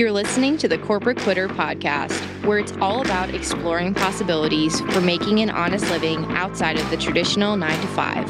You're listening to the Corporate Quitter podcast, where it's all about exploring possibilities for making an honest living outside of the traditional nine to five.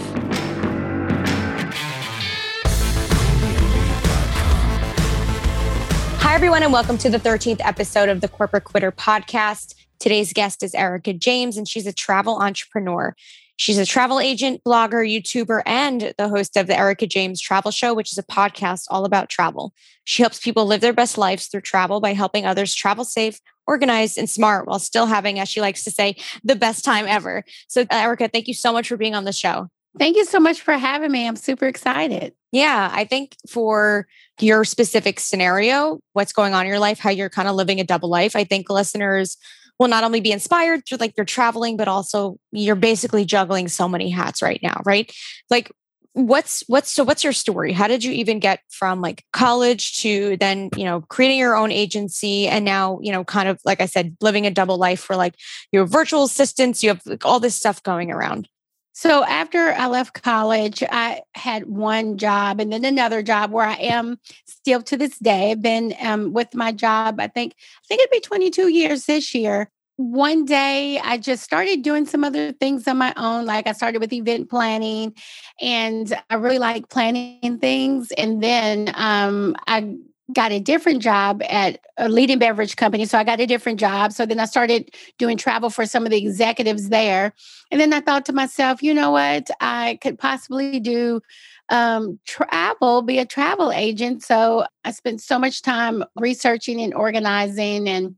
Hi, everyone, and welcome to the 13th episode of the Corporate Quitter podcast. Today's guest is Erica James, and she's a travel entrepreneur. She's a travel agent, blogger, YouTuber, and the host of the Erica James Travel Show, which is a podcast all about travel. She helps people live their best lives through travel by helping others travel safe, organized, and smart while still having, as she likes to say, the best time ever. So, Erica, thank you so much for being on the show. Thank you so much for having me. I'm super excited. Yeah, I think for your specific scenario, what's going on in your life, how you're kind of living a double life, I think listeners will not only be inspired through like you're traveling, but also you're basically juggling so many hats right now, right? Like what's what's so what's your story how did you even get from like college to then you know creating your own agency and now you know kind of like i said living a double life for like your virtual assistants you have like, all this stuff going around so after I left college, I had one job and then another job where I am still to this day. I've been um, with my job. I think I think it'd be 22 years this year. One day, I just started doing some other things on my own. Like I started with event planning, and I really like planning things. And then um, I got a different job at a leading beverage company. So I got a different job. So then I started doing travel for some of the executives there. And then I thought to myself, you know what? I could possibly do um, travel, be a travel agent. So I spent so much time researching and organizing and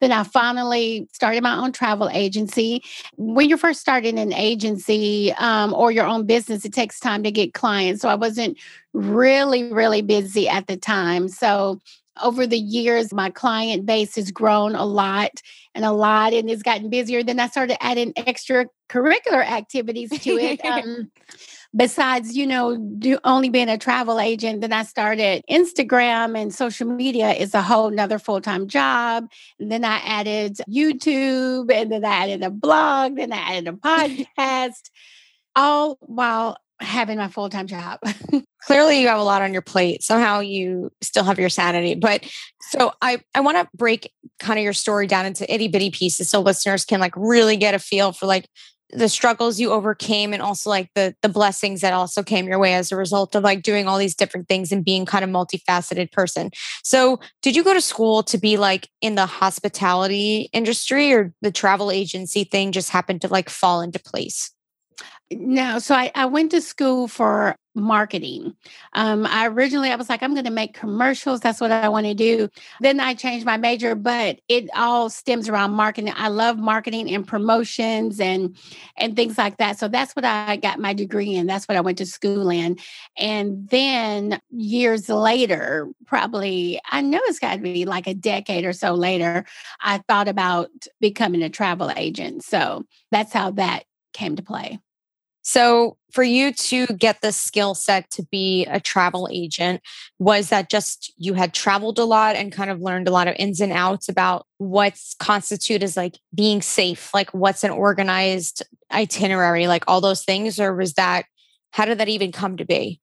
then I finally started my own travel agency. When you're first starting an agency um, or your own business, it takes time to get clients. So I wasn't really, really busy at the time. So over the years, my client base has grown a lot and a lot and it's gotten busier. Then I started adding extracurricular activities to it. Um, besides, you know, do only being a travel agent, then I started Instagram and social media is a whole nother full-time job. And then I added YouTube and then I added a blog, then I added a podcast, all while having my full-time job. Clearly you have a lot on your plate. Somehow you still have your sanity. But so I, I want to break kind of your story down into itty bitty pieces so listeners can like really get a feel for like the struggles you overcame and also like the the blessings that also came your way as a result of like doing all these different things and being kind of multifaceted person. So, did you go to school to be like in the hospitality industry or the travel agency thing just happened to like fall into place? No, so I, I went to school for marketing. Um, I originally I was like, I'm going to make commercials. That's what I want to do. Then I changed my major, but it all stems around marketing. I love marketing and promotions and and things like that. So that's what I got my degree in. That's what I went to school in. And then years later, probably I know it's got to be like a decade or so later, I thought about becoming a travel agent. So that's how that came to play. So, for you to get the skill set to be a travel agent, was that just you had traveled a lot and kind of learned a lot of ins and outs about what's constitute as like being safe, like what's an organized itinerary, like all those things? Or was that, how did that even come to be?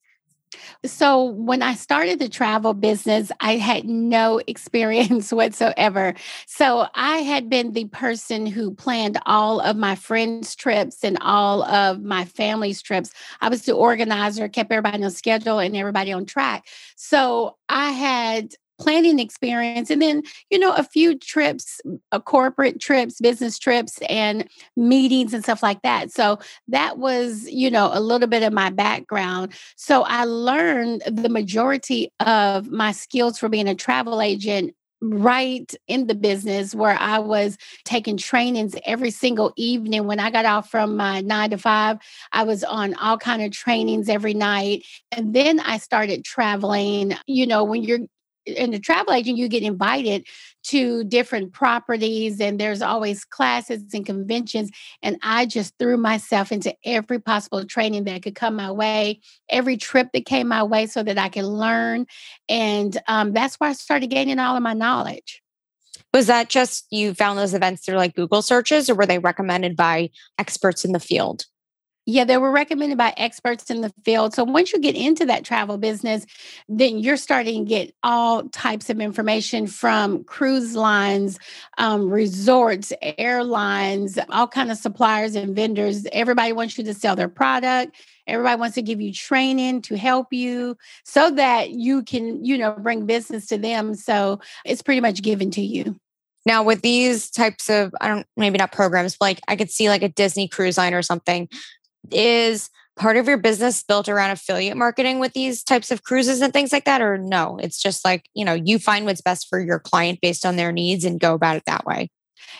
So, when I started the travel business, I had no experience whatsoever. So, I had been the person who planned all of my friends' trips and all of my family's trips. I was the organizer, kept everybody on schedule and everybody on track. So, I had planning experience and then you know a few trips uh, corporate trips business trips and meetings and stuff like that. So that was you know a little bit of my background. So i learned the majority of my skills for being a travel agent right in the business where I was taking trainings every single evening. When I got off from my 9 to 5 I was on all kind of trainings every night and then I started traveling. You know when you're in the travel agent, you get invited to different properties and there's always classes and conventions. And I just threw myself into every possible training that could come my way, every trip that came my way so that I could learn. And um, that's where I started gaining all of my knowledge. Was that just you found those events through like Google searches or were they recommended by experts in the field? Yeah, they were recommended by experts in the field. So once you get into that travel business, then you're starting to get all types of information from cruise lines, um, resorts, airlines, all kind of suppliers and vendors. Everybody wants you to sell their product. Everybody wants to give you training to help you so that you can, you know, bring business to them. So it's pretty much given to you. Now, with these types of, I don't, maybe not programs, but like I could see like a Disney cruise line or something is part of your business built around affiliate marketing with these types of cruises and things like that or no it's just like you know you find what's best for your client based on their needs and go about it that way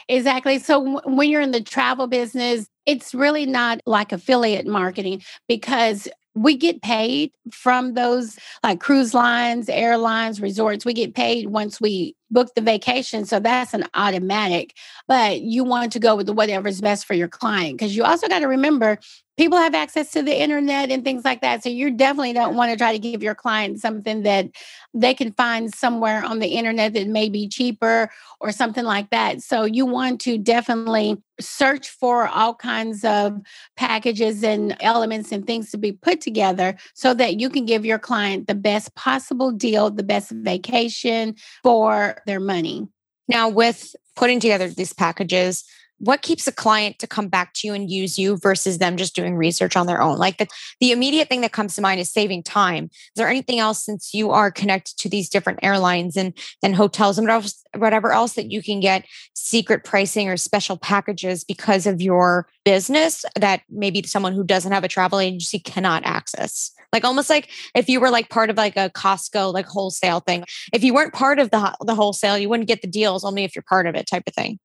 exactly so w- when you're in the travel business it's really not like affiliate marketing because we get paid from those like cruise lines, airlines, resorts. We get paid once we book the vacation. So that's an automatic. But you want to go with whatever's best for your client because you also got to remember people have access to the internet and things like that. So you definitely don't want to try to give your client something that they can find somewhere on the internet that may be cheaper or something like that. So you want to definitely search for all kinds of packages and elements and things to be put together so that you can give your client the best possible deal, the best vacation for their money. Now, with putting together these packages, what keeps a client to come back to you and use you versus them just doing research on their own? Like the, the immediate thing that comes to mind is saving time. Is there anything else since you are connected to these different airlines and and hotels and whatever else that you can get secret pricing or special packages because of your business that maybe someone who doesn't have a travel agency cannot access like almost like if you were like part of like a Costco like wholesale thing. If you weren't part of the the wholesale you wouldn't get the deals only if you're part of it type of thing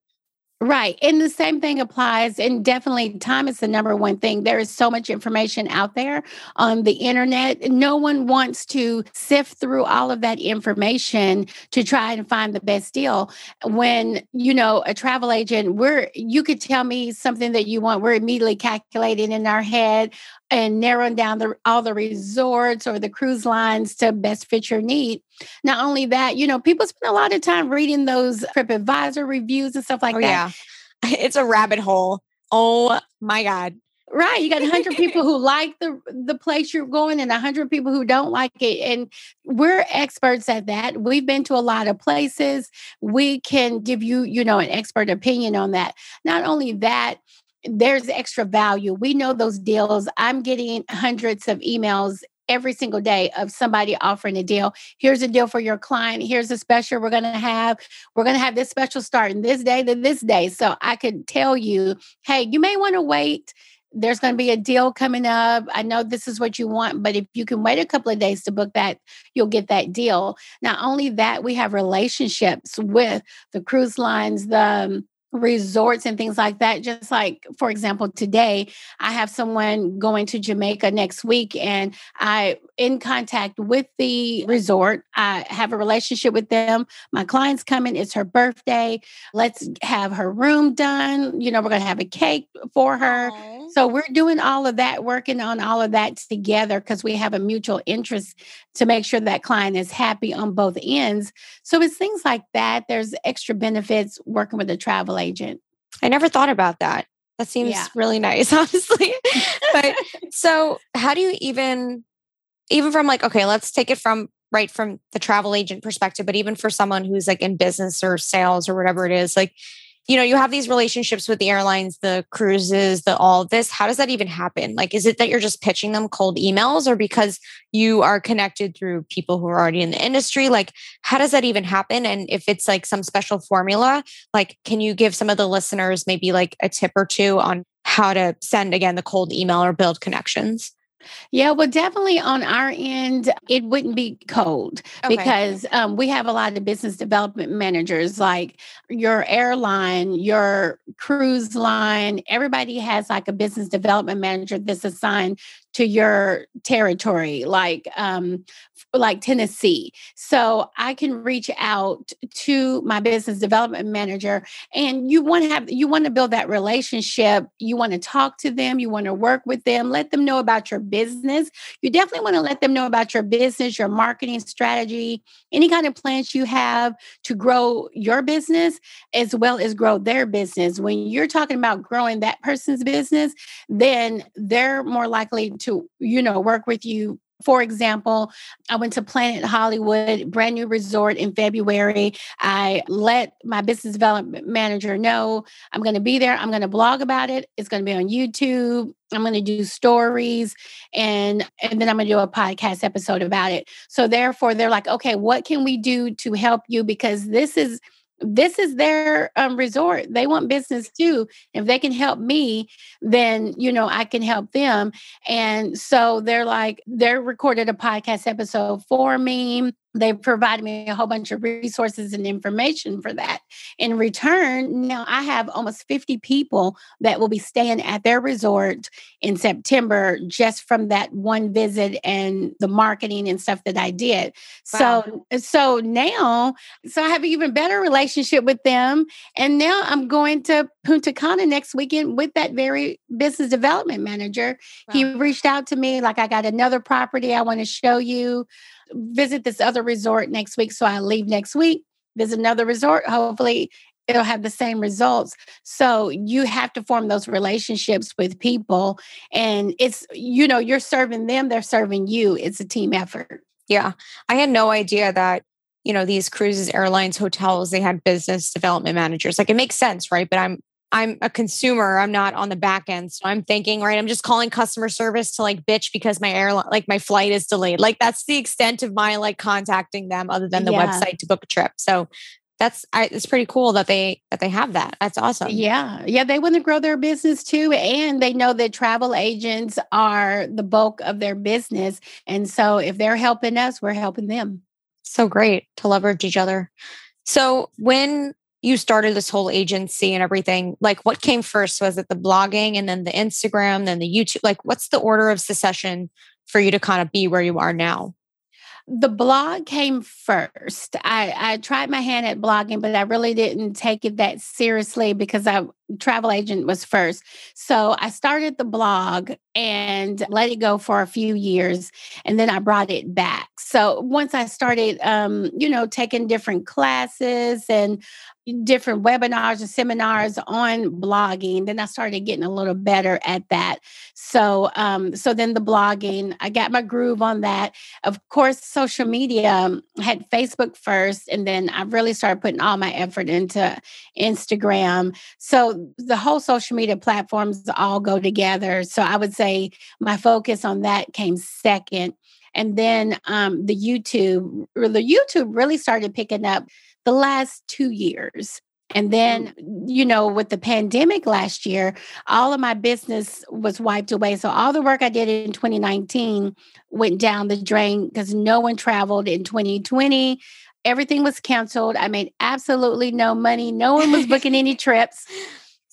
Right. And the same thing applies. And definitely, time is the number one thing. There is so much information out there on the internet. No one wants to sift through all of that information to try and find the best deal. When, you know, a travel agent, we're, you could tell me something that you want, we're immediately calculating in our head and narrowing down the, all the resorts or the cruise lines to best fit your need. Not only that, you know, people spend a lot of time reading those TripAdvisor reviews and stuff like oh, that. Yeah. It's a rabbit hole. Oh my God. Right. You got 100 people who like the the place you're going and 100 people who don't like it and we're experts at that. We've been to a lot of places. We can give you, you know, an expert opinion on that. Not only that, there's extra value. We know those deals. I'm getting hundreds of emails every single day of somebody offering a deal. Here's a deal for your client. Here's a special we're going to have. We're going to have this special starting this day to this day. So I could tell you, hey, you may want to wait. There's going to be a deal coming up. I know this is what you want, but if you can wait a couple of days to book that, you'll get that deal. Not only that, we have relationships with the cruise lines, the um, resorts and things like that. Just like, for example, today I have someone going to Jamaica next week and I in contact with the resort. I have a relationship with them. My client's coming, it's her birthday. Let's have her room done. You know, we're gonna have a cake for her. Aww. So we're doing all of that, working on all of that together because we have a mutual interest to make sure that client is happy on both ends. So it's things like that. There's extra benefits working with a travel agent. I never thought about that. That seems yeah. really nice, honestly. but so, how do you even, even from like, okay, let's take it from right from the travel agent perspective, but even for someone who's like in business or sales or whatever it is, like, you know, you have these relationships with the airlines, the cruises, the all this. How does that even happen? Like, is it that you're just pitching them cold emails or because you are connected through people who are already in the industry? Like, how does that even happen? And if it's like some special formula, like, can you give some of the listeners maybe like a tip or two on how to send again the cold email or build connections? Yeah, well, definitely on our end, it wouldn't be cold okay. because um, we have a lot of business development managers, like your airline, your cruise line. Everybody has like a business development manager that's assigned to your territory, like um, like Tennessee. So I can reach out to my business development manager and you want to have you want to build that relationship. You want to talk to them, you want to work with them, let them know about your business. You definitely want to let them know about your business, your marketing strategy, any kind of plans you have to grow your business as well as grow their business. When you're talking about growing that person's business, then they're more likely to, you know, work with you for example, I went to Planet Hollywood, brand new resort in February. I let my business development manager know I'm going to be there. I'm going to blog about it. It's going to be on YouTube. I'm going to do stories and and then I'm going to do a podcast episode about it. So therefore they're like, "Okay, what can we do to help you because this is this is their um, resort. They want business too. If they can help me, then you know I can help them. And so they're like, they're recorded a podcast episode for me they provided me a whole bunch of resources and information for that. In return, now I have almost 50 people that will be staying at their resort in September just from that one visit and the marketing and stuff that I did. Wow. So so now so I have an even better relationship with them and now I'm going to Punta Cana next weekend with that very business development manager. Wow. He reached out to me like I got another property I want to show you visit this other resort next week. So I leave next week, visit another resort. Hopefully, it'll have the same results. So you have to form those relationships with people. And it's, you know, you're serving them, they're serving you. It's a team effort. Yeah. I had no idea that you know these cruises airlines hotels they had business development managers like it makes sense right but i'm I'm a consumer. I'm not on the back end. So I'm thinking, right, I'm just calling customer service to like bitch because my airline, like my flight is delayed. Like that's the extent of my like contacting them other than the yeah. website to book a trip. So that's I, it's pretty cool that they that they have that. That's awesome. Yeah, yeah, they want to grow their business too, and they know that travel agents are the bulk of their business, and so if they're helping us, we're helping them. So great to leverage each other. So when you started this whole agency and everything like what came first? Was it the blogging and then the instagram then the youtube? Like what's the order of succession for you to kind of be where you are now? The blog came first. I, I tried my hand at blogging, but I really didn't take it that seriously because I travel agent was first. So I started the blog and let it go for a few years, and then I brought it back. So once I started, um, you know, taking different classes and different webinars and seminars on blogging then i started getting a little better at that so um so then the blogging i got my groove on that of course social media had facebook first and then i really started putting all my effort into instagram so the whole social media platforms all go together so i would say my focus on that came second and then um, the youtube the youtube really started picking up the last two years. And then, mm. you know, with the pandemic last year, all of my business was wiped away. So all the work I did in 2019 went down the drain because no one traveled in 2020. Everything was canceled. I made absolutely no money. No one was booking any trips.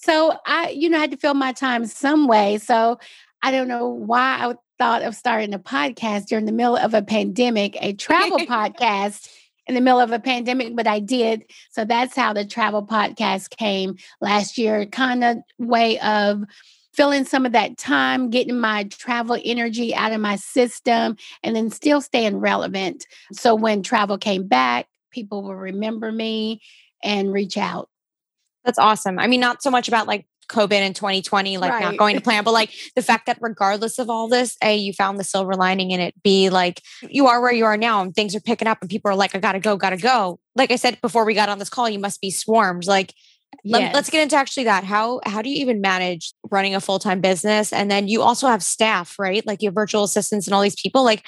So I, you know, I had to fill my time some way. So I don't know why I thought of starting a podcast during the middle of a pandemic, a travel podcast in the middle of a pandemic, but I did. So that's how the travel podcast came last year, kind of way of filling some of that time, getting my travel energy out of my system, and then still staying relevant. So when travel came back, people will remember me and reach out. That's awesome. I mean, not so much about like COVID in 2020, like right. not going to plan, but like the fact that regardless of all this, A, you found the silver lining in it. B, like you are where you are now and things are picking up and people are like, I gotta go, gotta go. Like I said before we got on this call, you must be swarmed. Like yes. let, us get into actually that. How how do you even manage running a full-time business? And then you also have staff, right? Like you have virtual assistants and all these people. Like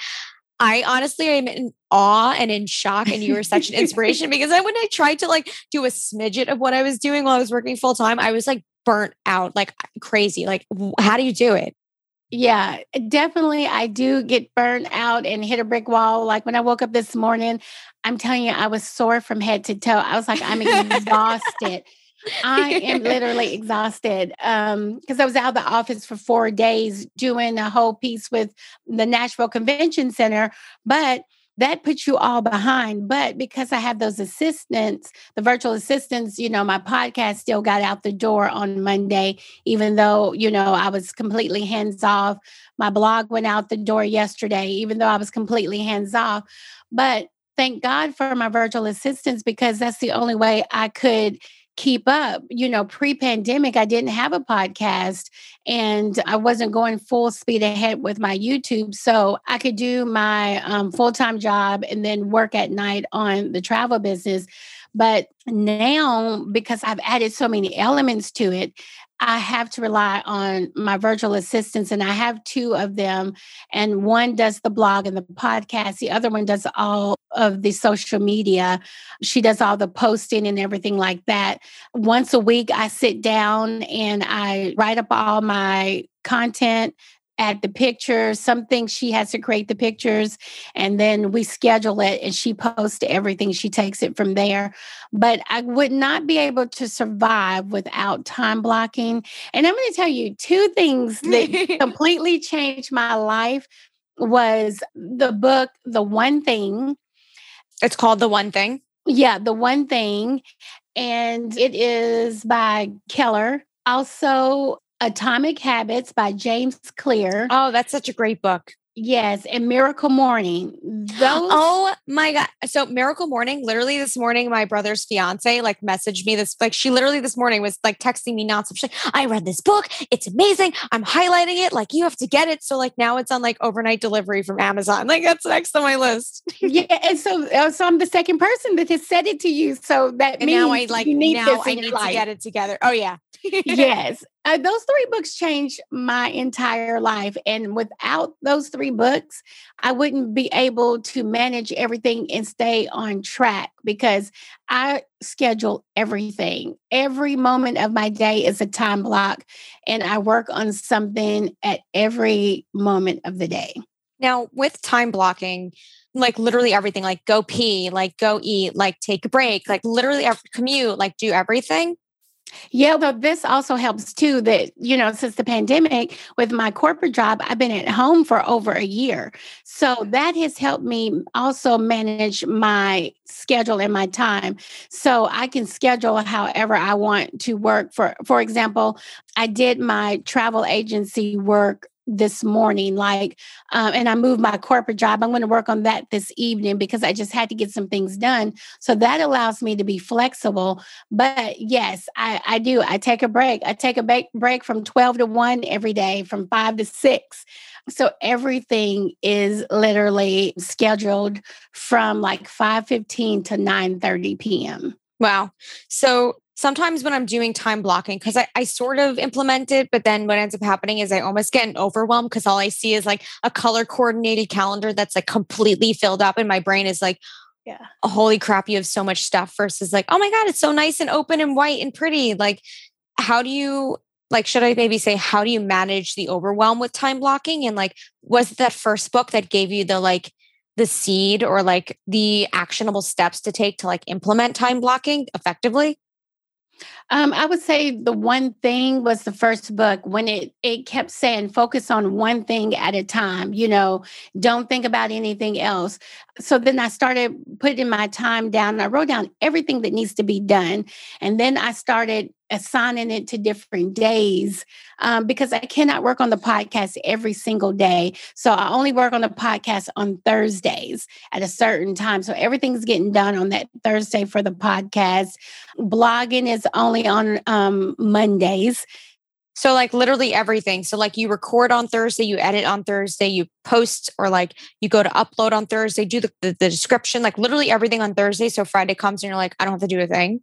I honestly am in awe and in shock. And you were such an inspiration because I, when I tried to like do a smidget of what I was doing while I was working full time, I was like burnt out like crazy. Like, how do you do it? Yeah, definitely. I do get burnt out and hit a brick wall. Like when I woke up this morning, I'm telling you, I was sore from head to toe. I was like, I'm exhausted. I am literally exhausted um because I was out of the office for 4 days doing a whole piece with the Nashville Convention Center, but that puts you all behind. But because I have those assistants, the virtual assistants, you know, my podcast still got out the door on Monday, even though, you know, I was completely hands off. My blog went out the door yesterday, even though I was completely hands off. But thank God for my virtual assistants because that's the only way I could keep up. You know, pre pandemic, I didn't have a podcast and I wasn't going full speed ahead with my YouTube. So I could do my um, full time job and then work at night on the travel business. But now, because I've added so many elements to it, I have to rely on my virtual assistants, and I have two of them. And one does the blog and the podcast, the other one does all of the social media. She does all the posting and everything like that. Once a week, I sit down and I write up all my content at the pictures. Some things she has to create the pictures, and then we schedule it and she posts everything. She takes it from there. But I would not be able to survive without time blocking. And I'm going to tell you two things that completely changed my life was the book The One Thing. It's called The One Thing. Yeah, The One Thing. And it is by Keller. Also, Atomic Habits by James Clear. Oh, that's such a great book. Yes, and Miracle Morning. Those Oh my god. So Miracle Morning, literally this morning, my brother's fiance like messaged me this, like she literally this morning was like texting me nonstop. She's like, I read this book. It's amazing. I'm highlighting it. Like you have to get it. So like now it's on like overnight delivery from Amazon. Like that's next on my list. yeah, and so uh, so I'm the second person that has said it to you. So that and means now I like you need now this I need to life. get it together. Oh yeah. yes. Uh, those three books changed my entire life. And without those three books, I wouldn't be able to manage everything and stay on track because I schedule everything. Every moment of my day is a time block, and I work on something at every moment of the day. Now, with time blocking, like literally everything, like go pee, like go eat, like take a break, like literally every commute, like do everything. Yeah, but this also helps too that, you know, since the pandemic with my corporate job, I've been at home for over a year. So that has helped me also manage my schedule and my time. So I can schedule however I want to work. For for example, I did my travel agency work this morning like um, and i moved my corporate job i'm going to work on that this evening because i just had to get some things done so that allows me to be flexible but yes i, I do i take a break i take a break, break from 12 to 1 every day from 5 to 6 so everything is literally scheduled from like 5.15 to 9.30 p.m Wow. So sometimes when I'm doing time blocking, because I, I sort of implement it, but then what ends up happening is I almost get overwhelmed because all I see is like a color coordinated calendar that's like completely filled up, and my brain is like, yeah holy crap, you have so much stuff versus like, oh my God, it's so nice and open and white and pretty. Like, how do you like should I maybe say how do you manage the overwhelm with time blocking? And like, was it that first book that gave you the like the seed or like the actionable steps to take to like implement time blocking effectively? Um, I would say the one thing was the first book when it it kept saying focus on one thing at a time, you know, don't think about anything else. So then I started putting my time down. And I wrote down everything that needs to be done. And then I started assigning it to different days um, because I cannot work on the podcast every single day. So I only work on the podcast on Thursdays at a certain time. So everything's getting done on that Thursday for the podcast. Blogging is only on um, Mondays. So like literally everything. So like you record on Thursday, you edit on Thursday, you post or like you go to upload on Thursday, do the, the, the description, like literally everything on Thursday. So Friday comes and you're like, I don't have to do a thing.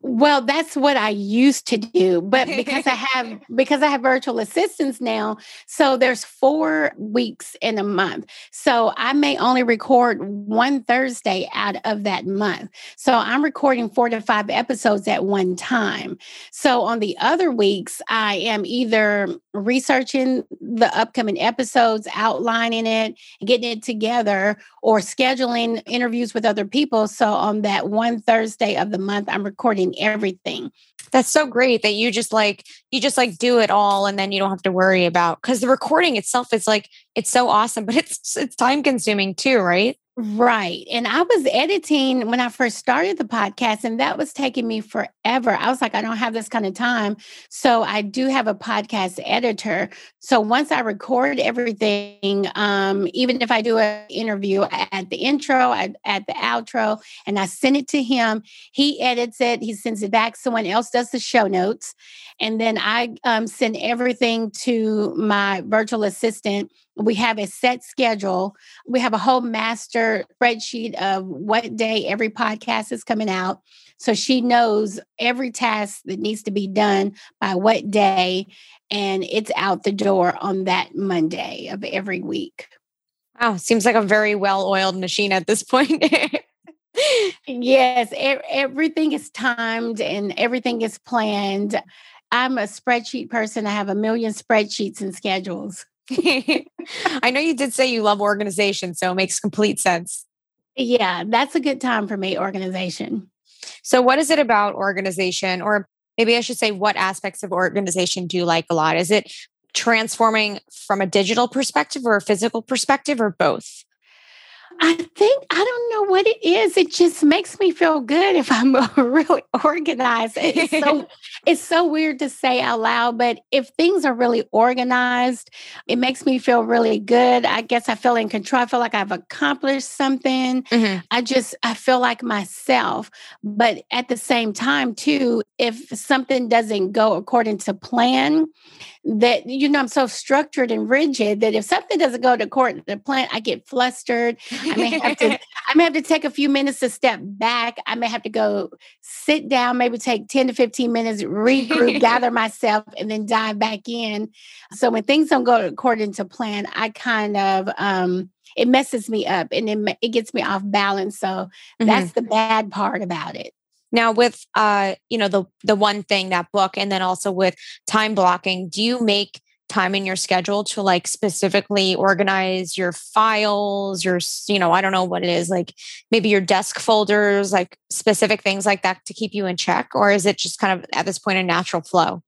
Well, that's what I used to do, but because I have because I have virtual assistants now, so there's 4 weeks in a month. So I may only record one Thursday out of that month. So I'm recording 4 to 5 episodes at one time. So on the other weeks, I am either researching the upcoming episodes, outlining it, getting it together or scheduling interviews with other people. So on that one Thursday of the month, I'm recording everything. That's so great that you just like you just like do it all and then you don't have to worry about cuz the recording itself is like it's so awesome but it's it's time consuming too, right? Right. And I was editing when I first started the podcast, and that was taking me forever. I was like, I don't have this kind of time. So I do have a podcast editor. So once I record everything, um, even if I do an interview, at the intro, I add the outro, and I send it to him. He edits it, he sends it back. Someone else does the show notes. And then I um, send everything to my virtual assistant we have a set schedule. We have a whole master spreadsheet of what day every podcast is coming out. So she knows every task that needs to be done by what day, and it's out the door on that Monday of every week. Wow, seems like a very well oiled machine at this point. yes, everything is timed and everything is planned. I'm a spreadsheet person. I have a million spreadsheets and schedules. I know you did say you love organization, so it makes complete sense. Yeah, that's a good time for me, organization. So, what is it about organization, or maybe I should say, what aspects of organization do you like a lot? Is it transforming from a digital perspective or a physical perspective, or both? I think I don't know what it is. It just makes me feel good if I'm really organized. It's so it's so weird to say out loud, but if things are really organized, it makes me feel really good. I guess I feel in control. I feel like I've accomplished something. Mm-hmm. I just I feel like myself. But at the same time, too, if something doesn't go according to plan, that you know I'm so structured and rigid that if something doesn't go to court the plan, I get flustered. I may have to I may have to take a few minutes to step back. I may have to go sit down, maybe take 10 to 15 minutes, regroup, gather myself, and then dive back in. So when things don't go according to plan, I kind of um it messes me up and it, it gets me off balance. So mm-hmm. that's the bad part about it. Now with uh you know the the one thing that book and then also with time blocking, do you make time in your schedule to like specifically organize your files, your you know, I don't know what it is, like maybe your desk folders, like specific things like that to keep you in check or is it just kind of at this point a natural flow?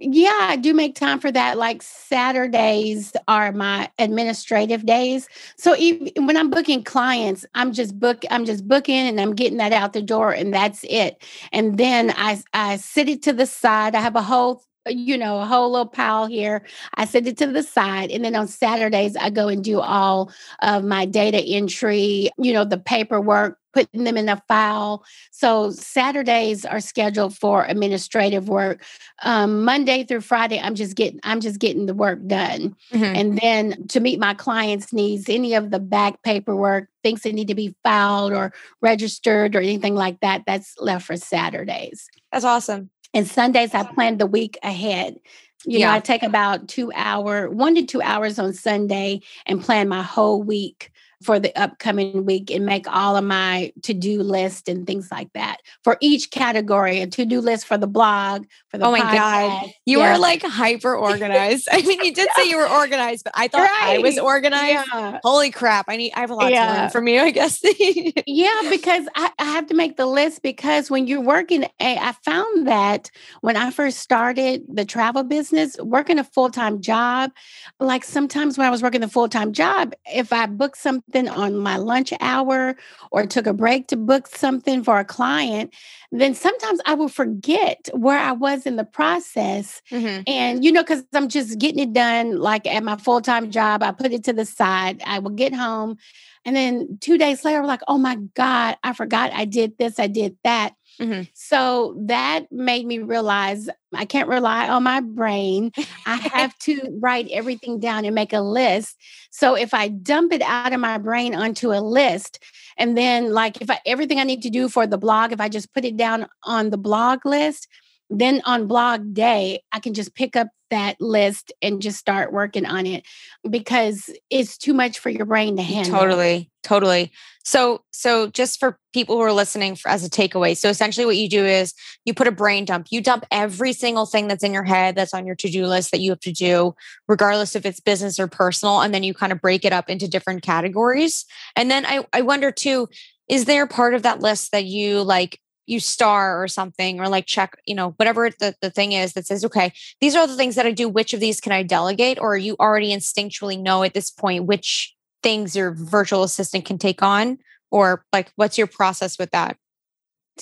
Yeah, I do make time for that. Like Saturdays are my administrative days. So even when I'm booking clients, I'm just book I'm just booking and I'm getting that out the door and that's it. And then I I sit it to the side. I have a whole you know, a whole little pile here. I set it to the side. And then on Saturdays, I go and do all of my data entry, you know, the paperwork, putting them in a file. So Saturdays are scheduled for administrative work. Um, Monday through Friday, I'm just getting I'm just getting the work done. Mm-hmm. And then to meet my clients' needs, any of the back paperwork, things that need to be filed or registered or anything like that, that's left for Saturdays. That's awesome. And Sundays, I plan the week ahead. You yeah. know, I take about two hour, one to two hours on Sunday and plan my whole week for the upcoming week and make all of my to-do list and things like that for each category a to-do list for the blog for the oh my podcast. god you yeah. are like hyper organized i mean you did say you were organized but i thought right. i was organized yeah. holy crap i need i have a lot yeah. to learn from you i guess yeah because I, I, have to make the list because when you're working eh, i found that when i first started the travel business working a full-time job like sometimes when i was working the full-time job if i booked some something on my lunch hour or took a break to book something for a client, then sometimes I will forget where I was in the process. Mm-hmm. And, you know, because I'm just getting it done like at my full time job, I put it to the side. I will get home. And then two days later, I'm like, oh my God, I forgot I did this, I did that. Mm-hmm. So that made me realize I can't rely on my brain. I have to write everything down and make a list. So if I dump it out of my brain onto a list, and then like if I everything I need to do for the blog, if I just put it down on the blog list, then on blog day, I can just pick up that list and just start working on it because it's too much for your brain to handle. Totally, totally. So, so just for people who are listening for, as a takeaway, so essentially what you do is you put a brain dump. You dump every single thing that's in your head that's on your to-do list that you have to do, regardless if it's business or personal, and then you kind of break it up into different categories. And then I, I wonder too, is there part of that list that you like you star or something or like check, you know, whatever the, the thing is that says, okay, these are all the things that I do. Which of these can I delegate? Or you already instinctually know at this point which things your virtual assistant can take on? Or like, what's your process with that?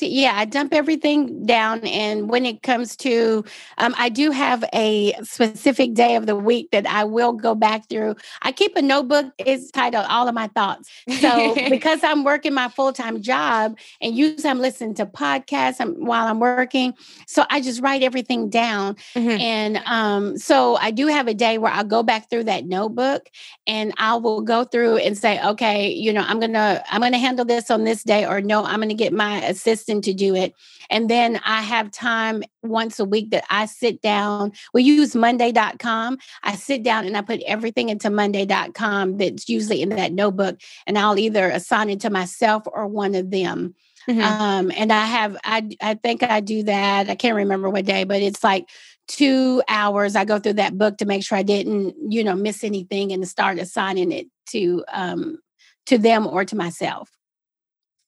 Yeah, I dump everything down. And when it comes to, um, I do have a specific day of the week that I will go back through. I keep a notebook, it's titled All of My Thoughts. So because I'm working my full time job and usually I'm listening to podcasts while I'm working, so I just write everything down. Mm-hmm. And um, so I do have a day where I'll go back through that notebook and I will go through and say, okay, you know, I'm gonna I'm gonna handle this on this day, or no, I'm gonna get my assistant assistant to do it. And then I have time once a week that I sit down. We use Monday.com. I sit down and I put everything into Monday.com that's usually in that notebook, and I'll either assign it to myself or one of them. Mm-hmm. Um, and I have, I, I think I do that. I can't remember what day, but it's like two hours. I go through that book to make sure I didn't, you know, miss anything and start assigning it to, um, to them or to myself.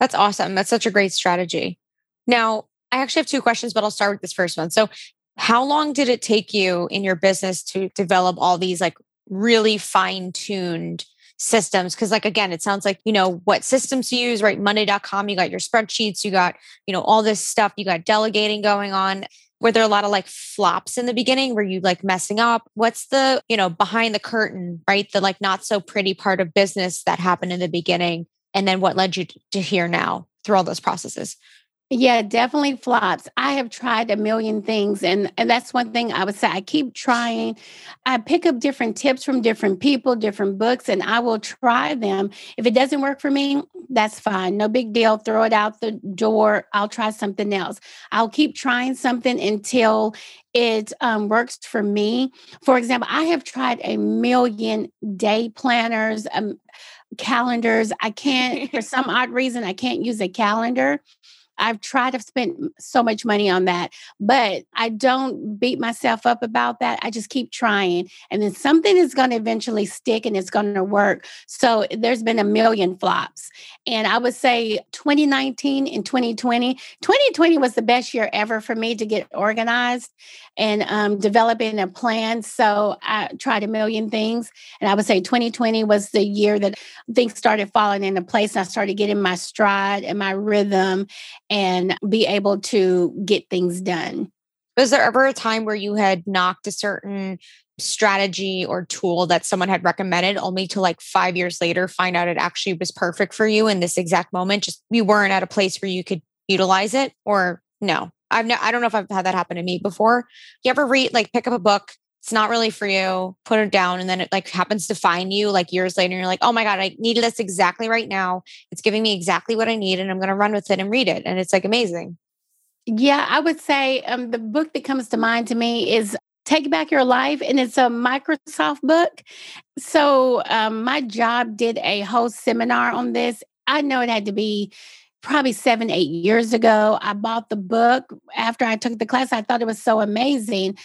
That's awesome. That's such a great strategy. Now, I actually have two questions, but I'll start with this first one. So, how long did it take you in your business to develop all these like really fine tuned systems? Because, like, again, it sounds like you know what systems to use, right? Monday.com, you got your spreadsheets, you got, you know, all this stuff, you got delegating going on. Were there a lot of like flops in the beginning? Were you like messing up? What's the, you know, behind the curtain, right? The like not so pretty part of business that happened in the beginning and then what led you to here now through all those processes yeah, definitely flops. I have tried a million things and and that's one thing I would say I keep trying. I pick up different tips from different people, different books and I will try them. If it doesn't work for me, that's fine. No big deal. Throw it out the door. I'll try something else. I'll keep trying something until it um, works for me. For example, I have tried a million day planners, um, calendars. I can't, for some odd reason, I can't use a calendar. I've tried to spend so much money on that, but I don't beat myself up about that. I just keep trying. And then something is going to eventually stick and it's going to work. So there's been a million flops. And I would say 2019 and 2020, 2020 was the best year ever for me to get organized and um, developing a plan. So I tried a million things. And I would say 2020 was the year that things started falling into place. And I started getting my stride and my rhythm and be able to get things done. Was there ever a time where you had knocked a certain strategy or tool that someone had recommended only to like five years later find out it actually was perfect for you in this exact moment? Just you weren't at a place where you could utilize it or no? I've no, I don't know if I've had that happen to me before. You ever read like pick up a book, it's not really for you, put it down, and then it like happens to find you like years later. And you're like, oh my God, I needed this exactly right now. It's giving me exactly what I need, and I'm gonna run with it and read it. And it's like amazing. Yeah, I would say um, the book that comes to mind to me is Take Back Your Life, and it's a Microsoft book. So um, my job did a whole seminar on this. I know it had to be probably seven, eight years ago. I bought the book after I took the class. I thought it was so amazing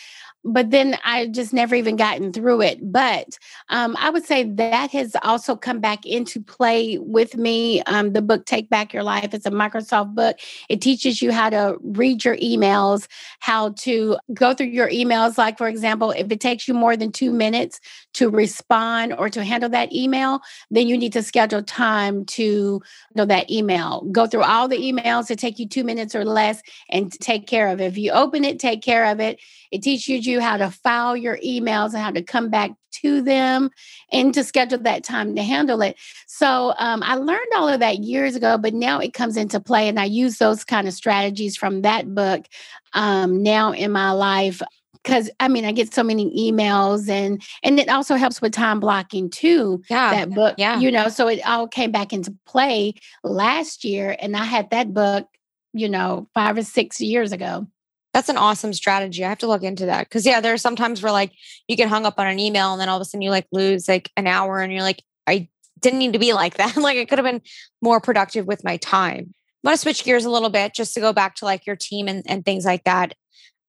but then I just never even gotten through it. But um, I would say that has also come back into play with me. Um, the book Take Back Your Life is a Microsoft book. It teaches you how to read your emails, how to go through your emails. Like, for example, if it takes you more than two minutes to respond or to handle that email, then you need to schedule time to know that email. Go through all the emails that take you two minutes or less and take care of it. If you open it, take care of it. It teaches you how to file your emails and how to come back to them and to schedule that time to handle it. So um, I learned all of that years ago, but now it comes into play, and I use those kind of strategies from that book um, now in my life because I mean I get so many emails and and it also helps with time blocking too. Yeah, that book. Yeah, you know, so it all came back into play last year, and I had that book, you know, five or six years ago. That's an awesome strategy. I have to look into that because yeah, there are sometimes where like you get hung up on an email and then all of a sudden you like lose like an hour and you're like, I didn't need to be like that. like I could have been more productive with my time. I want to switch gears a little bit just to go back to like your team and, and things like that.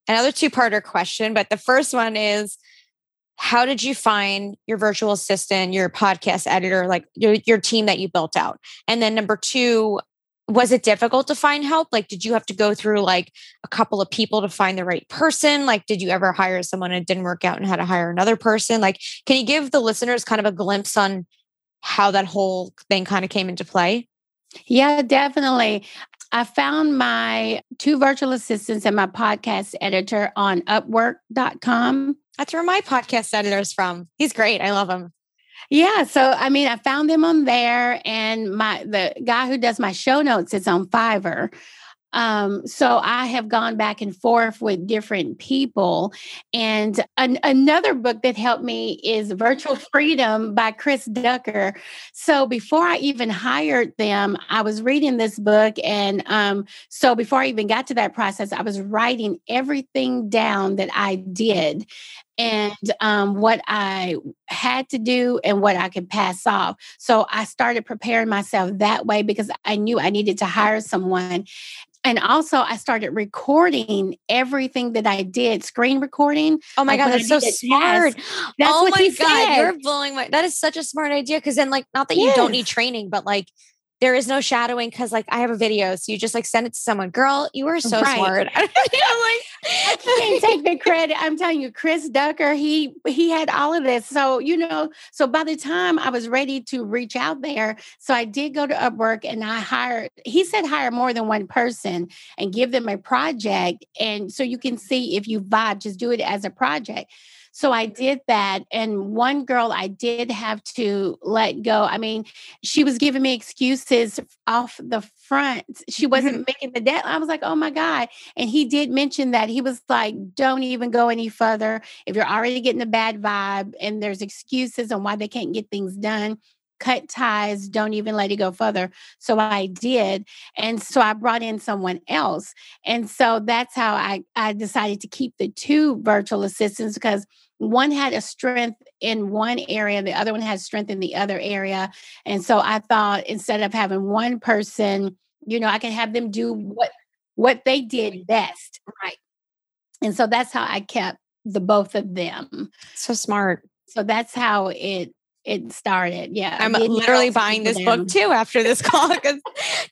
Another two-parter question, but the first one is how did you find your virtual assistant, your podcast editor, like your, your team that you built out? And then number two, was it difficult to find help? Like, did you have to go through like a couple of people to find the right person? Like, did you ever hire someone and it didn't work out and had to hire another person? Like, can you give the listeners kind of a glimpse on how that whole thing kind of came into play? Yeah, definitely. I found my two virtual assistants and my podcast editor on upwork.com. That's where my podcast editor is from. He's great. I love him. Yeah, so I mean, I found them on there, and my the guy who does my show notes is on Fiverr. Um, so I have gone back and forth with different people. And an, another book that helped me is Virtual Freedom by Chris Ducker. So before I even hired them, I was reading this book. And um, so before I even got to that process, I was writing everything down that I did and um, what I had to do and what I could pass off. So I started preparing myself that way because I knew I needed to hire someone. And also, I started recording everything that I did, screen recording. Oh my like god, that's so smart! That's oh what my he god, said. you're blowing my. That is such a smart idea because then, like, not that you don't need training, but like, there is no shadowing because, like, I have a video, so you just like send it to someone. Girl, you are so Right. smart. I'm like, I can't take the credit. I'm telling you, Chris Ducker, he he had all of this. So, you know, so by the time I was ready to reach out there, so I did go to Upwork and I hired, he said hire more than one person and give them a project. And so you can see if you vibe, just do it as a project. So I did that. And one girl I did have to let go. I mean, she was giving me excuses off the front. She mm-hmm. wasn't making the deadline. I was like, oh my God. And he did mention that he was like, don't even go any further. If you're already getting a bad vibe and there's excuses on why they can't get things done, cut ties, don't even let it go further. So I did. And so I brought in someone else. And so that's how I, I decided to keep the two virtual assistants because one had a strength in one area, the other one had strength in the other area. And so I thought instead of having one person, you know, I can have them do what what they did best. Right. And so that's how I kept the both of them. so smart. So that's how it it started. Yeah. I'm literally buying this people book too after this call. 'cause-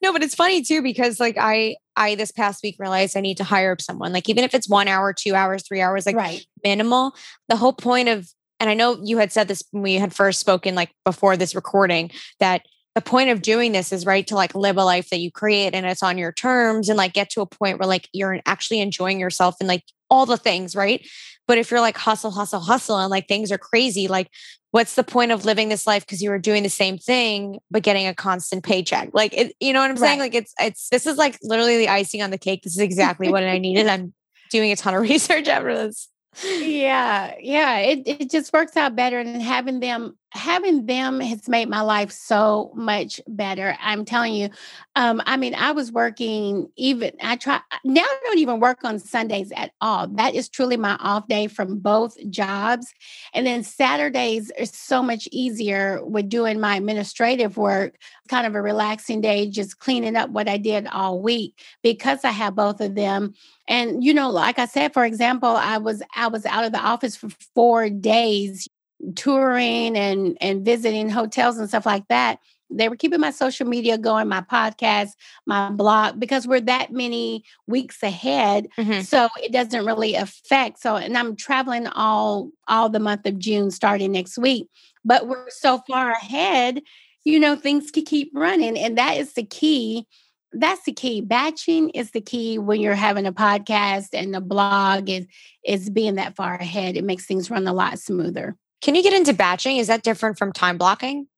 no, but it's funny too because like I I this past week realized I need to hire up someone. Like even if it's one hour, two hours, three hours, like right. minimal. The whole point of and I know you had said this when we had first spoken, like before this recording, that the point of doing this is right to like live a life that you create and it's on your terms and like get to a point where like you're actually enjoying yourself and like all the things, right? But if you're like hustle, hustle, hustle and like things are crazy, like what's the point of living this life because you were doing the same thing but getting a constant paycheck? Like it, you know what I'm saying? Right. Like it's it's this is like literally the icing on the cake. This is exactly what I needed. I'm doing a ton of research after this. yeah yeah it, it just works out better and having them having them has made my life so much better i'm telling you. Um i mean i was working even i try now i don't even work on sundays at all. That is truly my off day from both jobs. And then saturdays are so much easier with doing my administrative work kind of a relaxing day just cleaning up what i did all week because i have both of them. And you know, like I said, for example, I was I was out of the office for four days touring and and visiting hotels and stuff like that. They were keeping my social media going, my podcast, my blog, because we're that many weeks ahead. Mhm. So it doesn't really affect. So, and I'm traveling all all the month of June starting next week. But we're so far ahead, you know, things can keep running. And that is the key that's the key. Batching is the key when you're having a podcast and a blog is is being that far ahead. It makes things run a lot smoother. Can you get into batching? Is that different from time blocking?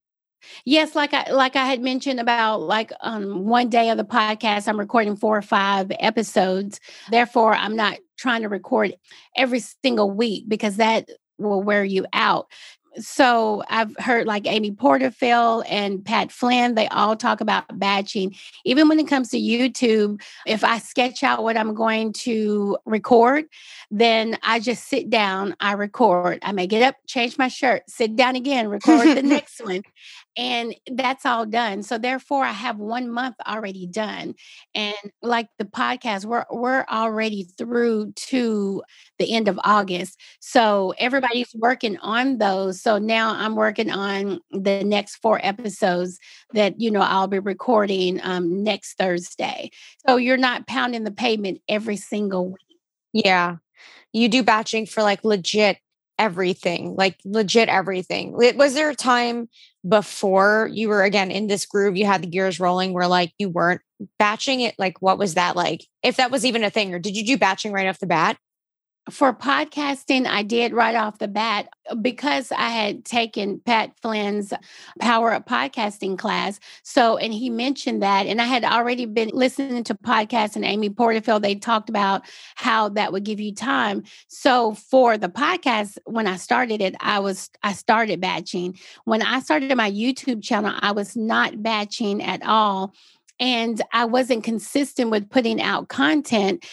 Yes, like I like I had mentioned about like um one day of the podcast, I'm recording four or five episodes. Therefore, I'm not trying to record every single week because that will wear you out. So I've heard like Amy Porterfield and Pat Flynn, they all talk about batching. Even when it comes to YouTube, if I sketch out what I'm going to record, then I just sit down, I record. I may get up, change my shirt, sit down again, record the next one. And that's all done. So therefore I have 1 month already done. And like the podcast we're we're already through to the end of August. So everybody's working on those. So now I'm working on the next 4 episodes that you know I'll be recording um next Thursday. So you're not pounding the pavement every single week. Yeah. You do batching for like legit everything, like legit everything. Was there a time before you were again in this groove, you had the gears rolling where like you weren't batching it? Like, what was that like? If that was even a thing, or did you do batching right off the bat? For podcasting, I did right off the bat uh, because I had taken Pat Flynn's Power Up Podcasting class. So, and he mentioned that, and I had already been listening to podcasts and Amy Porterfield. They talked about how that would give you time. So, for the podcast, when I started it, I was I started batching. When I started my YouTube channel, I was not batching at all and I wasn't consistent with putting out content.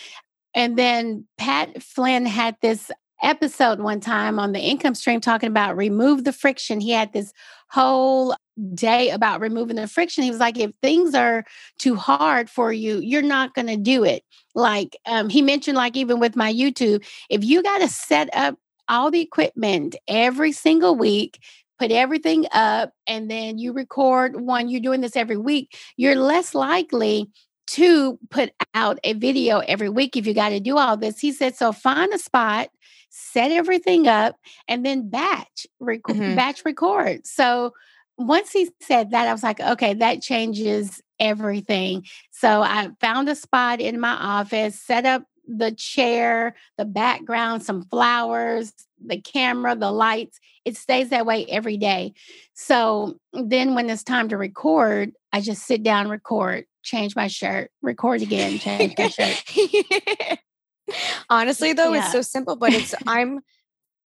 And then Pat Flynn had this episode one time on the income stream talking about remove the friction. He had this whole day about removing the friction. He was like, if things are too hard for you, you're not going to do it. Like um, he mentioned, like even with my YouTube, if you got to set up all the equipment every single week, put everything up, and then you record one, you're doing this every week, you're less likely to put out a video every week if you got to do all this. He said, so find a spot, set everything up, and then batch, rec- mm-hmm. batch record. So once he said that, I was like, okay, that changes everything. So I found a spot in my office, set up the chair, the background, some flowers, the camera, the lights. It stays that way every day. So then when it's time to record, I just sit down, record, change my shirt, record again, change my shirt. Honestly, though, yeah. it's so simple, but it's I'm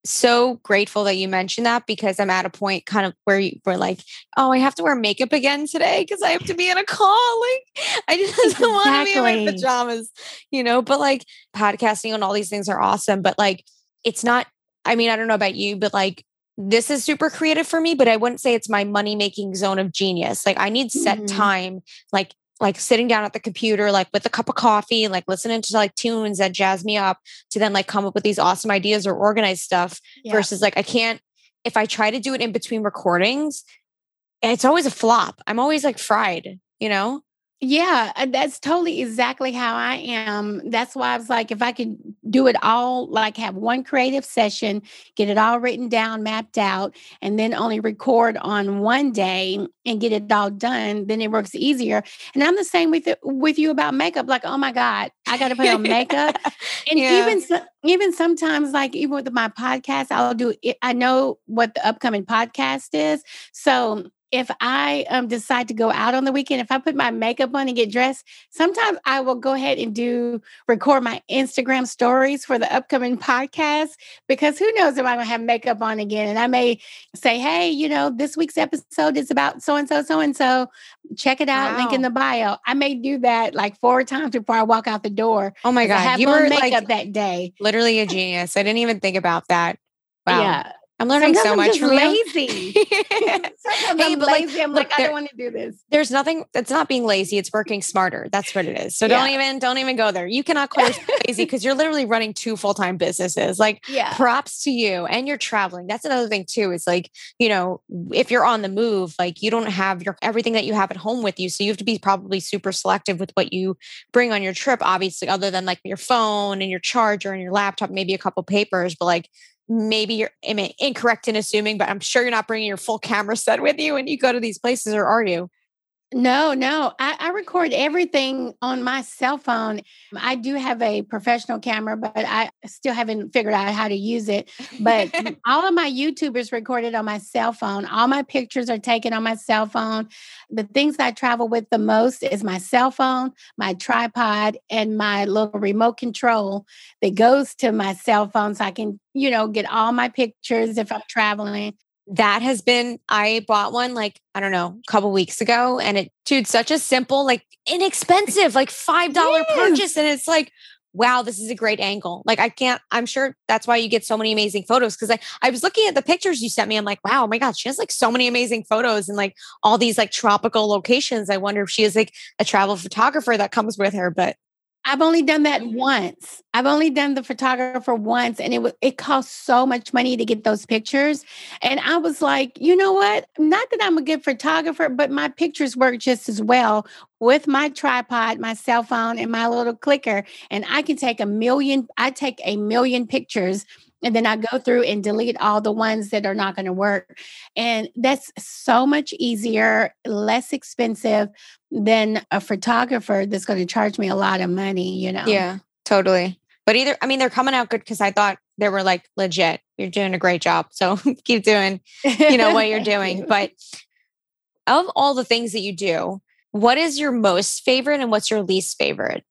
so grateful that you mentioned that because I'm at a point kind of where you were like, oh, I have to wear makeup again today because I have to be in a call. Like, I just exactly. want to be in my pajamas, you know. But like podcasting and all these things are awesome, but like it's not. I mean, I don't know about you, but like this is super creative for me, but I wouldn't say it's my money making zone of genius. Like I need set mm-hmm. time, like like sitting down at the computer, like with a cup of coffee, and like listening to like tunes that jazz me up to then like come up with these awesome ideas or organize stuff yeah. versus like I can't, if I try to do it in between recordings, it's always a flop. I'm always like fried, you know? Yeah, uh, that's totally exactly how I am. That's why I was like, if I could do it all, like have one creative session, get it all written down, mapped out, and then only record on one day and get it all done, then it works easier. And I'm the same with with you about makeup. Like, oh my God, I got to put on makeup. and yeah. even even sometimes, like even with my podcast, I'll do it. I know what the upcoming podcast is, so if I um, decide to go out on the weekend, if I put my makeup on and get dressed, sometimes I will go ahead and do record my Instagram stories for the upcoming podcast because who knows if I'm gonna have makeup on again. And I may say, hey, you know, this week's episode is about so and so, so and so. Check it out, wow. link in the bio. I may do that like four times before I walk out the door. Oh my God. you were makeup like, that day. Literally a genius. I didn't even think about that. Wow. Yeah. I'm learning Sometimes so much from lazy. Sometimes hey, I'm lazy. I'm like, I don't want to do this. There's nothing. It's not being lazy. It's working smarter. That's what it is. So yeah. don't even don't even go there. You cannot call yourself lazy because you're literally running two full time businesses. Like, yeah. props to you. And you're traveling. That's another thing too. Is like you know if you're on the move, like you don't have your everything that you have at home with you. So you have to be probably super selective with what you bring on your trip. Obviously, other than like your phone and your charger and your laptop, maybe a couple papers, but like maybe you're incorrect in assuming, but I'm sure you're not bringing your full camera set with you when you go to these places, or are you? No, no. I, I, record everything on my cell phone. I do have a professional camera, but I still haven't figured out how to use it. But all of my YouTubers recorded on my cell phone. All my pictures are taken on my cell phone. The things I travel with the most is my cell phone, my tripod, and my little remote control that goes to my cell phone so I can, you know, get all my pictures if I'm traveling that has been i bought one like i don't know a couple weeks ago and it dude such a simple like inexpensive like five dollar yes. purchase and it's like wow, this is a great angle. Like I can't, I'm sure that's why you get so many amazing photos. Cause I, I was looking at the pictures you sent me. I'm like, wow, oh my God, she has like so many amazing photos and like all these like tropical locations. I wonder if she is like a travel photographer that comes with her, but I've only done that mm-hmm. once. I've only done the photographer once, and it was it cost so much money to get those pictures. And I was like, you know what? Not that I'm a good photographer, but my pictures work just as well with my tripod, my cell phone, and my little clicker. And I can take a million. I take a million pictures and then I go through and delete all the ones that are not going to work. And that's so much easier, less expensive than a photographer that's going to charge me a lot of money, you know? Yeah, totally. But either, I mean, they're coming out good because I thought they were like legit. You're doing a great job. So keep doing, you know, what you're doing. But of all the things that you do, what is your most favorite and what's your least favorite?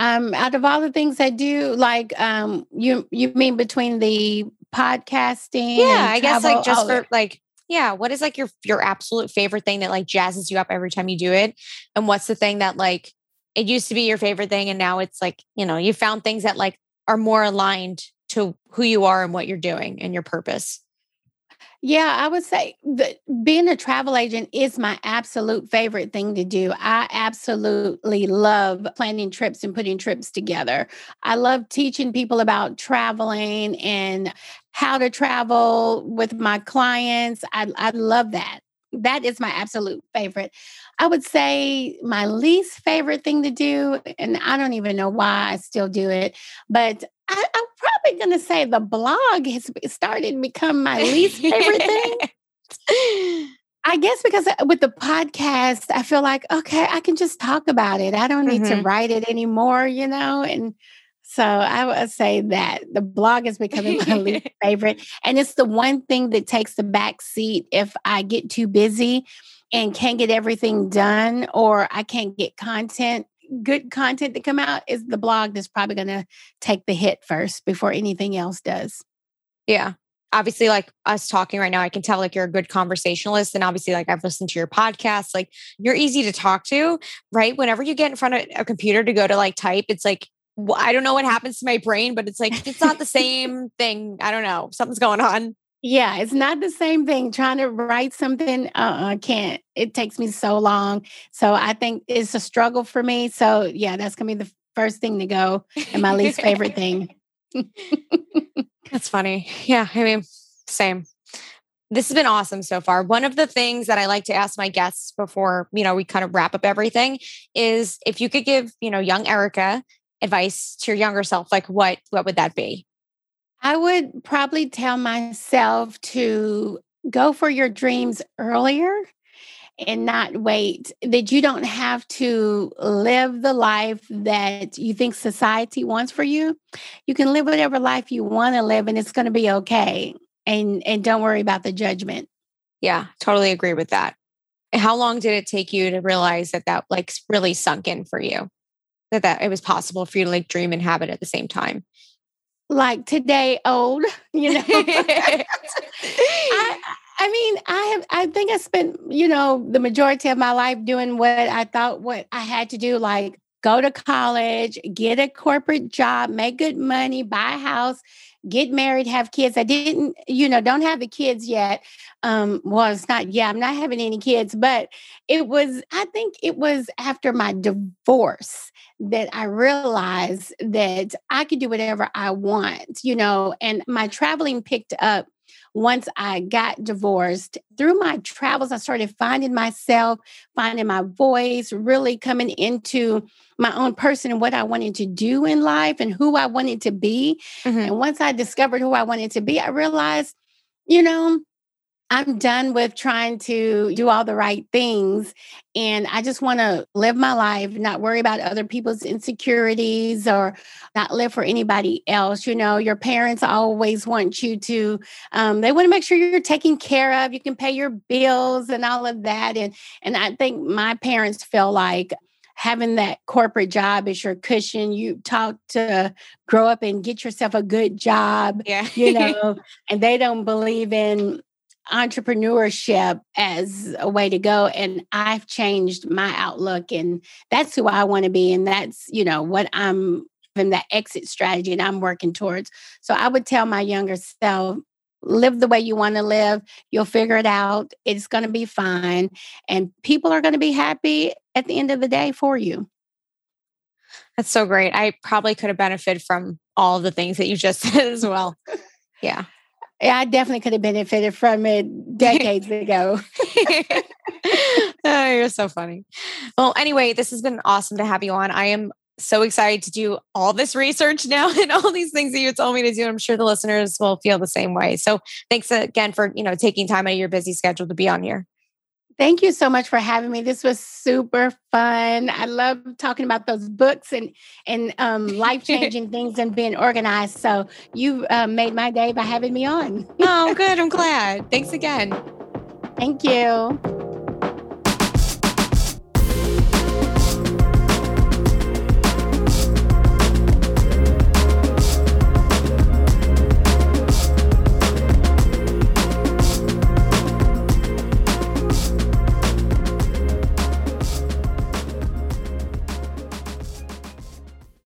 Um, out of all the things I do, like um, you you mean between the podcasting? Yeah, I guess like just for like yeah, what is like your your absolute favorite thing that like jazzes you up every time you do it? And what's the thing that like it used to be your favorite thing and now it's like, you know, you found things that like are more aligned to who you are and what you're doing and your purpose? Yeah, I would say that being a travel agent is my absolute favorite thing to do. I absolutely love planning trips and putting trips together. I love teaching people about traveling and how to travel with my clients. I, I love that. That is my absolute favorite. I would say my least favorite thing to do, and I don't even know why I still do it, but I, am probably going to say the blog has started to become my least favorite thing. I guess because uh, with the podcast, I feel like, okay, I can just talk about it. I don't need mm-hmm. to write it anymore, you know? And so I would say that the blog is becoming my least favorite. And it's the one thing that takes the back seat if I get too busy and can't get everything done or I can't get content good content to come out is the blog that's probably going to take the hit first before anything else does. Yeah. Obviously, like us talking right now, I can tell like you're a good conversationalist. And obviously, like I've listened to your podcast, like you're easy to talk to, right? Whenever you get in front of a computer to go to like type, it's like, I don't know what happens to my brain, but it's like, it's not the same thing. I don't know. Something's going on. Yeah, it's not the same thing. Trying to write something, uh, I can't. It takes me so long. So I think it's a struggle for me. So yeah, that's gonna be the first thing to go, and my least favorite thing. that's funny. Yeah, I mean, same. This has been awesome so far. One of the things that I like to ask my guests before, you know, we kind of wrap up everything is if you could give, you know, young Erica advice to your younger self, like what what would that be? I would probably tell myself to go for your dreams earlier and not wait, that you don't have to live the life that you think society wants for you. You can live whatever life you want to live and it's going to be okay. And and don't worry about the judgment. Yeah, totally agree with that. How long did it take you to realize that that like really sunk in for you? That that it was possible for you to like dream and have it at the same time? like today old, you know. I, I mean, I have I think I spent, you know, the majority of my life doing what I thought what I had to do, like go to college, get a corporate job, make good money, buy a house, get married, have kids. I didn't, you know, don't have the kids yet. Um, well, it's not, yeah, I'm not having any kids, but it was, I think it was after my divorce that I realized that I could do whatever I want, you know, and my traveling picked up once I got divorced. Through my travels, I started finding myself, finding my voice, really coming into my own person and what I wanted to do in life and who I wanted to be. Mm-hmm. And once I discovered who I wanted to be, I realized, you know, I'm done with trying to do all the right things. And I just want to live my life, not worry about other people's insecurities or not live for anybody else. You know, your parents always want you to, um, they want to make sure you're taken care of. You can pay your bills and all of that. And, and I think my parents feel like, having that corporate job is your cushion. You talk to grow up and get yourself a good job, yeah. you know, and they don't believe in entrepreneurship as a way to go and I've changed my outlook and that's who I want to be and that's you know what I'm and that exit strategy and I'm working towards. So I would tell my younger self, live the way you want to live. You'll figure it out. It's going to be fine. And people are going to be happy at the end of the day for you. That's so great. I probably could have benefited from all the things that you just said as well. Yeah. Yeah, I definitely could have benefited from it decades ago. oh, you're so funny. Well, anyway, this has been awesome to have you on. I am so excited to do all this research now and all these things that you told me to do. I'm sure the listeners will feel the same way. So thanks again for, you know, taking time out of your busy schedule to be on here. Thank you so much for having me. This was super fun. I love talking about those books and and um, life changing things and being organized. So you uh, made my day by having me on. oh, good. I'm glad. Thanks again. Thank you.